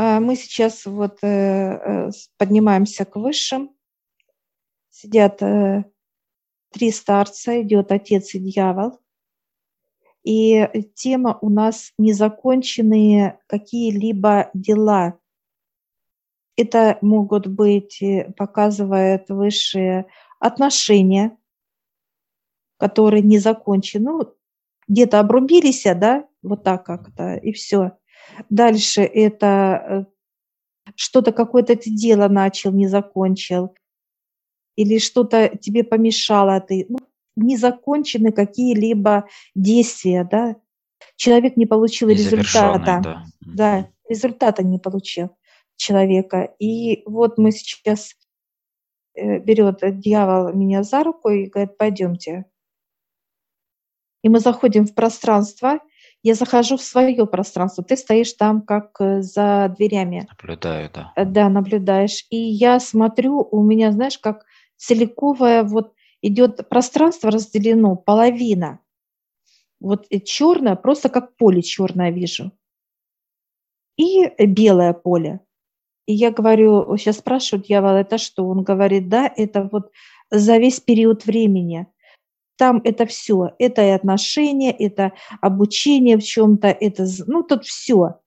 А мы сейчас вот э, э, поднимаемся к высшим. Сидят э, три старца, идет отец и дьявол. И тема у нас незаконченные какие-либо дела. Это могут быть, показывают высшие отношения, которые не закончены. Ну, где-то обрубились, да, вот так как-то, и все. Дальше это э, что-то, какое-то ты дело начал, не закончил, или что-то тебе помешало, ты, ну, не закончены какие-либо действия, да, человек не получил результата, да. да, результата не получил человека. И вот мы сейчас э, берет дьявол меня за руку и говорит, пойдемте. И мы заходим в пространство, я захожу в свое пространство, ты стоишь там как э, за дверями. Наблюдаю, да. Э, да, наблюдаешь. И я смотрю, у меня, знаешь, как целиковое вот идет пространство разделено, половина. Вот черное, просто как поле черное вижу. И белое поле. И я говорю, сейчас спрашивают дьявол, это что? Он говорит, да, это вот за весь период времени. Там это все, это и отношения, это обучение в чем-то, это, ну, тут все.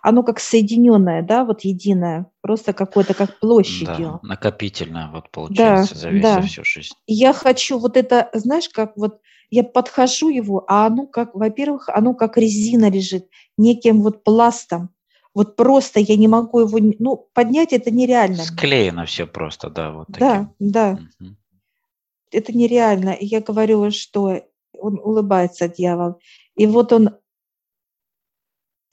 Оно как соединенное, да, вот единое, просто какое-то как площадью. Да, накопительное, вот получается, да, за весь да. всю жизнь. Я хочу вот это, знаешь, как вот я подхожу его, а оно как, во-первых, оно как резина лежит, неким вот пластом. Вот просто я не могу его, ну, поднять это нереально. Склеено все просто, да, вот таким. Да, да. Угу это нереально. И я говорю, что он улыбается, дьявол. И вот он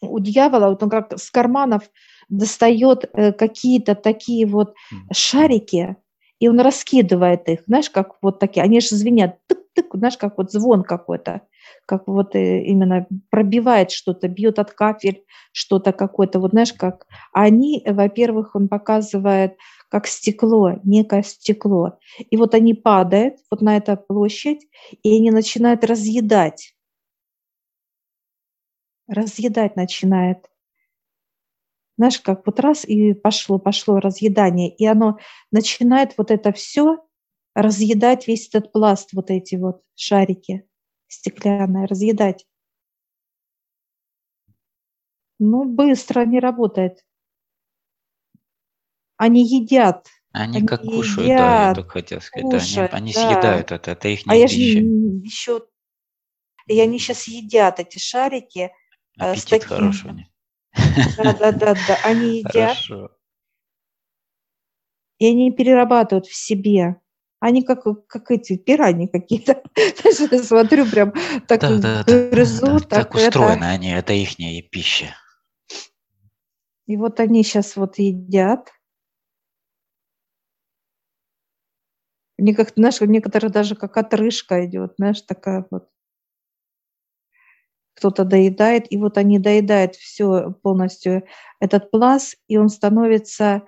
у дьявола, вот он как с карманов достает э, какие-то такие вот шарики, и он раскидывает их, знаешь, как вот такие, они же звенят, тык-тык, знаешь, как вот звон какой-то, как вот э, именно пробивает что-то, бьет от кафель, что-то какое-то, вот знаешь, как они, во-первых, он показывает как стекло, некое стекло. И вот они падают вот на эту площадь, и они начинают разъедать. Разъедать начинает. Знаешь, как вот раз и пошло, пошло разъедание, и оно начинает вот это все разъедать весь этот пласт, вот эти вот шарики стеклянные, разъедать. Ну, быстро не работает. Они едят. Они, они как кушают, едят, да, я только хотел сказать. Кушают, да, они, они да. съедают это, это их А я же еще... И они сейчас едят эти шарики. Э, Аппетит с таким... хороший у них. Да, да, да, да. Они едят. Хорошо. И они перерабатывают в себе. Они как, как эти пираньи какие-то. Смотрю, прям так да, да, грызут. Да, так, так устроены они, это их пища. И вот они сейчас вот едят. Мне как знаешь, у некоторых даже как отрыжка идет, знаешь, такая вот. Кто-то доедает, и вот они доедают все полностью этот пласт, и он становится,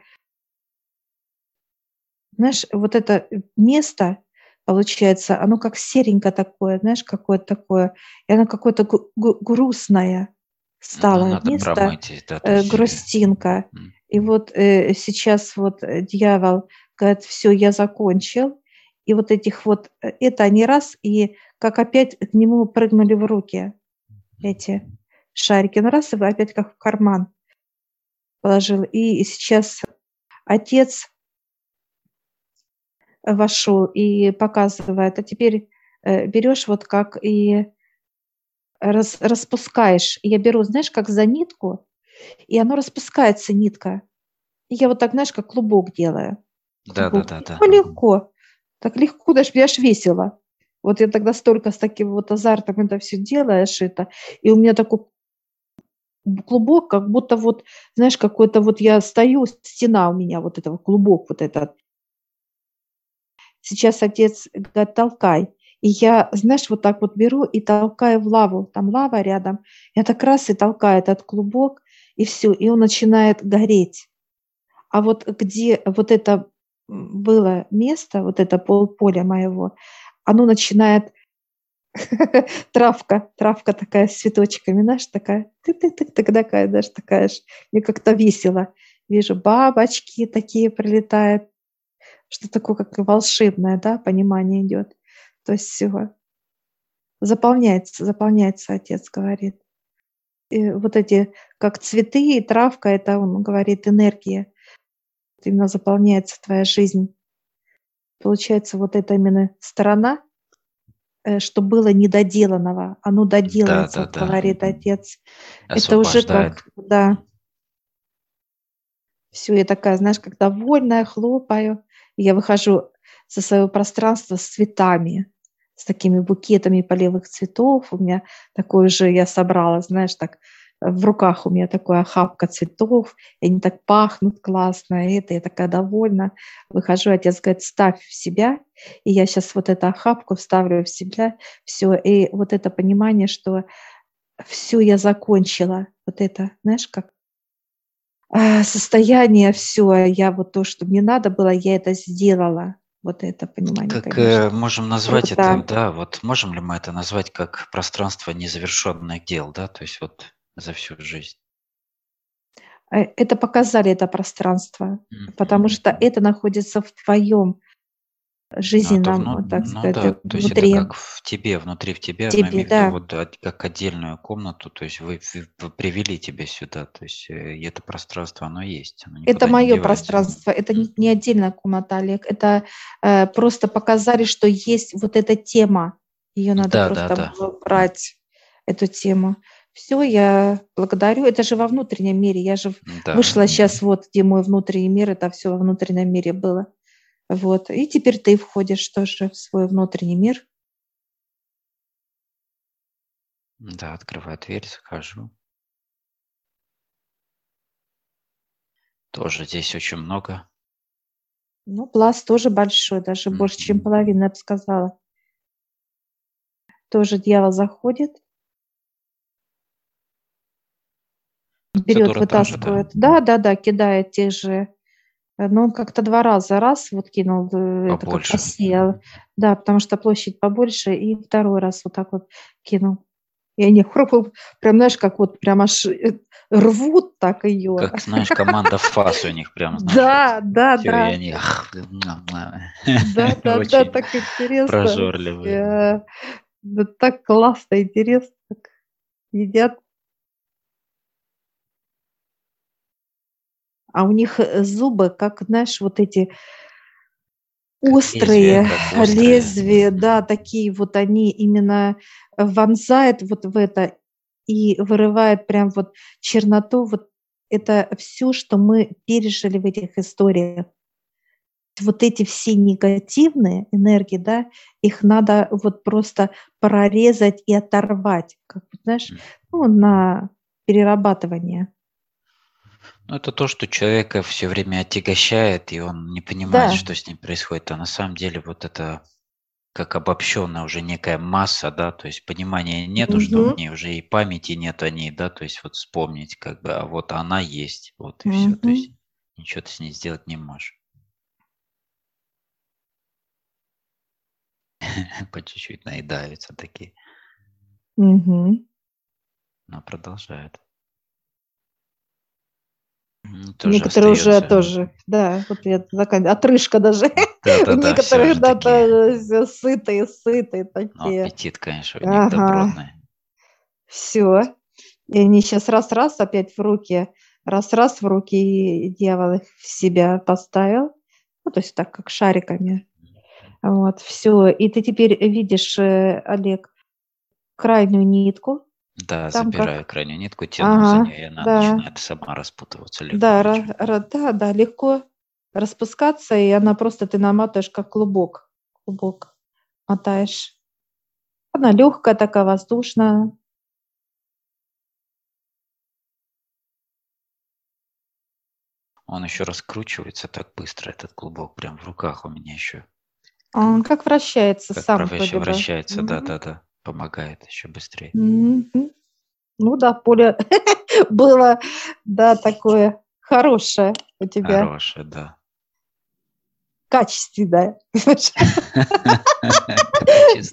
знаешь, вот это место, получается, оно как серенько такое, знаешь, какое-то такое, и оно какое-то грустное стало ну, место, да, э, грустинка. Mm. И вот э, сейчас вот э, дьявол говорит, все, я закончил, и вот этих вот, э, это они раз, и как опять к нему прыгнули в руки эти шарики. Ну раз, и опять как в карман положил. И сейчас отец вошел и показывает, а теперь э, берешь вот как и рас, распускаешь. Я беру, знаешь, как за нитку, и оно распускается, нитка. И я вот так, знаешь, как клубок делаю. Да, да, да, да. Легко. Так легко, даже аж весело. Вот я тогда столько с таким вот азартом это все делаешь, это, и у меня такой клубок, как будто вот, знаешь, какой-то вот я стою, стена у меня вот этого, клубок вот этот. Сейчас отец говорит, толкай. И я, знаешь, вот так вот беру и толкаю в лаву, там лава рядом. Я так раз и толкаю этот клубок, и все, и он начинает гореть. А вот где вот это было место, вот это полполя моего, оно начинает травка, травка такая с цветочками, знаешь, такая, ты ты ты ты такая, знаешь, такая ж, мне как-то весело. Вижу, бабочки такие прилетают, что такое, как волшебное, да, понимание идет. То есть всего заполняется, заполняется, отец говорит. И вот эти, как цветы и травка, это, он говорит, энергия. Именно заполняется твоя жизнь. Получается, вот это именно сторона, Э, что было недоделанного, оно доделается, да, да, говорит да. отец. Это уже как, да. Все, я такая, знаешь, как довольная, хлопаю. Я выхожу со своего пространства с цветами, с такими букетами полевых цветов. У меня такое же я собрала, знаешь, так в руках у меня такая охапка цветов, и они так пахнут классно, и это я такая довольна. Выхожу, отец говорит, ставь в себя, и я сейчас вот эту охапку вставлю в себя, все, и вот это понимание, что все я закончила, вот это, знаешь, как а, состояние, все, я вот то, что мне надо было, я это сделала. Вот это понимание. Как э, можем назвать Круто. это, да, вот можем ли мы это назвать как пространство незавершенных дел, да, то есть вот за всю жизнь? Э, это показали это пространство, mm-hmm. потому что это находится в твоем жизненном, ну, то, так ну, сказать, да, то есть внутри. это как в тебе, внутри в тебе, тебе да. вот как отдельную комнату, то есть вы, вы привели тебя сюда, то есть э, это пространство, оно есть. Оно это мое пространство, это не, не отдельная комната, Олег, это э, просто показали, что есть вот эта тема, ее надо да, просто да, да. брать, эту тему. Все, я благодарю. Это же во внутреннем мире. Я же да. вышла сейчас, вот где мой внутренний мир, это все во внутреннем мире было. Вот. И теперь ты входишь тоже в свой внутренний мир. Да, открываю дверь, захожу. Тоже здесь очень много. Ну, пласт тоже большой, даже mm-hmm. больше, чем половина, я бы сказала. Тоже дьявол заходит. Берет, вытаскивает. Да, да, да, кидает те же. Э, но он как-то два раза раз вот кинул, э, это как посеял. Да, потому что площадь побольше, и второй раз вот так вот кинул. И они хрупал, прям, знаешь, как вот прям аж э, рвут так ее. Как, знаешь, команда ФАС у них прям, знаешь, Да, да, да. И они... Да, да, да, так интересно. Прожорливые. Да так классно, интересно, едят. А у них э, зубы, как, знаешь, вот эти острые лезвия, лезвия, да, такие вот они именно вонзают вот в это и вырывает прям вот черноту, вот это все, что мы пережили в этих историях. Вот эти все негативные энергии, да, их надо вот просто прорезать и оторвать, как, знаешь, ну, на перерабатывание. Ну, это то, что человека все время отягощает, и он не понимает, Да. что с ним происходит. А на самом деле вот это как обобщенная уже некая масса, да, то есть понимания нету, что в ней уже и памяти нет о ней, да, то есть вот вспомнить как бы, а вот она есть, вот и все, то есть ничего ты с ней сделать не можешь. По чуть-чуть наедаются такие, Мгм. но продолжают. Тоже Некоторые уже тоже, да, вот я такая отрыжка даже. Да, да, Некоторые, да, такие... сытые, сытые такие. Ну, аппетит, конечно, у них ага. добротный. Все. И они сейчас раз-раз опять в руки, раз-раз в руки, и дьявол их в себя поставил. Ну, то есть так, как шариками. Вот, все. И ты теперь видишь, э, Олег, крайнюю нитку, да, Там забираю как... крайнюю нитку, тяну за нее, и она да. начинает сама распутываться легко. Да, ра- ра- да, да, легко распускаться, и она просто ты наматываешь как клубок. Клубок мотаешь. Она легкая такая, воздушная. Он еще раскручивается так быстро, этот клубок, прям в руках у меня еще. Он как вращается как сам. Как вращается, да, да, да помогает еще быстрее. Mm-hmm. Ну да, поле было, да, такое хорошее у тебя. Хорошее, да. качественное.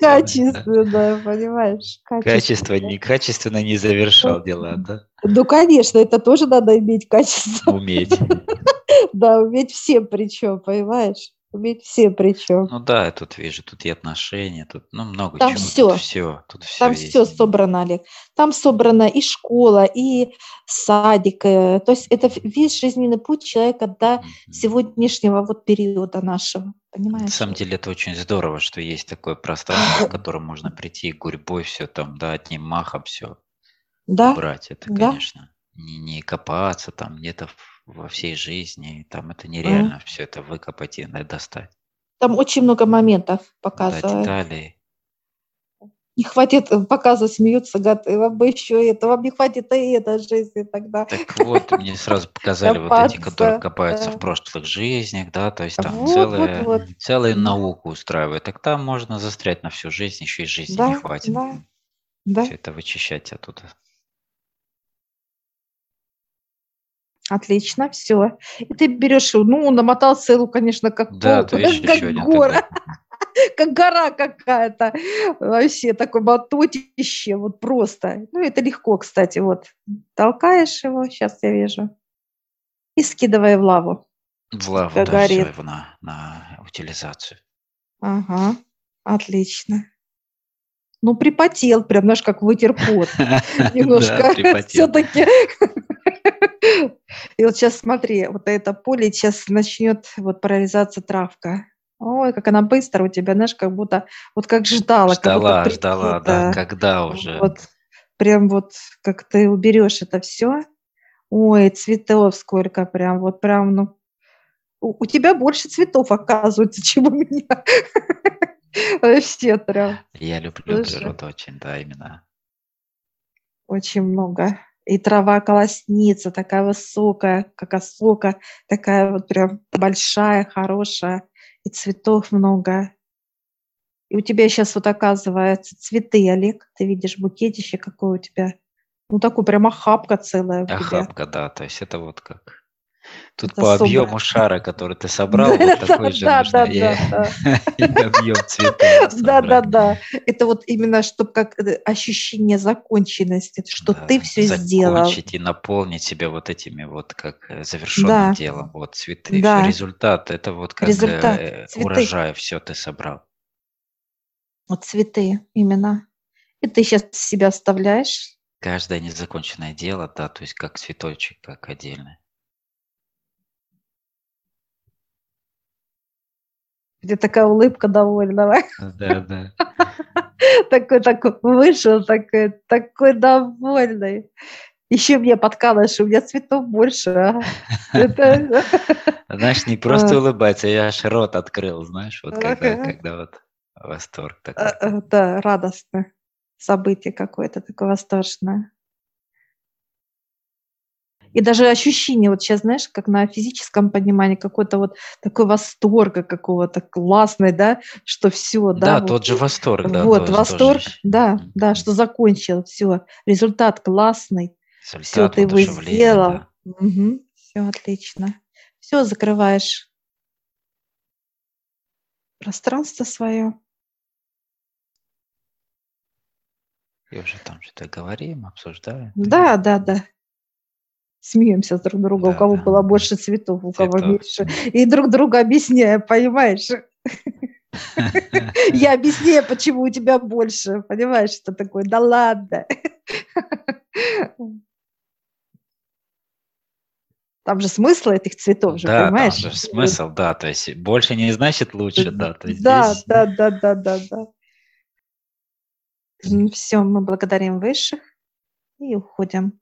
Качественное, понимаешь? Качество не качественно не завершал дела, да? Ну, конечно, это тоже надо иметь качество. Уметь. Да, уметь всем причем, понимаешь? Уметь все причем. Ну да, я тут вижу, тут и отношения, тут ну, много Там чего. все. Тут все, тут все Там есть. все собрано, Олег. Там собрана и школа, и садик. э, То есть это весь жизненный путь человека до Мгм. сегодняшнего вот периода нашего. На Понимаешь? самом деле это очень здорово, что есть такое пространство, в котором можно прийти гурьбой все там, да, одним махом все Да, убрать. Это, да. конечно, не, не копаться там где-то в- во всей жизни, там это нереально все это выкопать и достать. Там очень много моментов Да, показывают. детали. Не хватит э, показывать, смеются, гад, «Э, вам бы еще это, вам не хватит и этой жизни тогда. Так вот, мне сразу показали вот эти, которые копаются да. в прошлых жизнях, да, то есть там Вот, вот, целую Да. науку устраивают. Так там можно застрять на всю жизнь, еще и жизни не Да, хватит. да, да, Все это вычищать оттуда. Отлично, все. И ты берешь, ну, намотал целую, конечно, как Да, пол- как гора, как гора какая-то. Вообще такое мототище, вот просто. Ну, это легко, кстати, вот. Толкаешь его, сейчас я вижу, и скидывай в лаву. В лаву, Как да, все горит. его на, на утилизацию. Ага, отлично. Ну, припотел, прям, знаешь, как вытер пот. Немножко все-таки. И вот сейчас смотри, вот это поле сейчас начнет вот прорезаться травка. Ой, как она быстро у тебя, знаешь, как будто, вот как ждала. как будто Ждала, ждала, да, когда уже. Вот прям вот как ты уберешь это все. Ой, цветов сколько прям, вот прям, ну, у, у тебя больше цветов оказывается, чем у меня. Вообще прям Я люблю Слушай. природу очень, да, именно. очень много. И трава колосница такая высокая, как осока, такая вот прям большая, хорошая. И цветов много. И у тебя сейчас вот оказывается цветы, Олег. Ты видишь букетище какое у тебя. Ну, такой прям охапка целая. Охапка, да, то есть это вот как... Тут по объему шара, который ты собрал, Да, вот такой же да, нужно да, и да, и объем Да, да, да. Это вот именно, чтобы как э, ощущение законченности, что Да, ты все сделал. закончить и наполнить себя вот этими вот как э, завершенным Да. делом. Вот цветы, Да. результат, это вот как Результат, э, урожай, все ты собрал. Вот цветы именно. И ты сейчас себя оставляешь. Каждое незаконченное дело, да, то есть как цветочек, как отдельный. Где такая улыбка довольного. Да, да. Такой, такой, вышел такой, такой довольный. Еще мне подкалываешь, у меня цветов больше. а. Знаешь, не просто А. улыбаться, я аж рот открыл, знаешь, вот когда, вот восторг такой. а, Да, радостно. Событие какое-то такое восторженное. И даже ощущение, вот сейчас, знаешь, как на физическом понимании, какой-то вот такой восторга какого-то классный, да, что все, да. Да, вот. тот же восторг, да. вот, восторг, тоже да, да, что закончил, все, результат классный, все, результат, ты его сделал, да. все отлично, все закрываешь пространство свое, И уже там что-то говорим, обсуждаем. да, да, да, смеемся друг друга, у Да, кого да. было больше цветов, у кого Цветов. меньше, и друг друга объясняем, понимаешь? Я объясняю, почему у тебя больше, понимаешь, что такое? Да ладно. Там же смысл этих цветов же, Да, там понимаешь? же смысл, да, то есть больше не значит лучше, да, то есть Да, здесь да, да, да, да, да. Все, мы благодарим высших и уходим.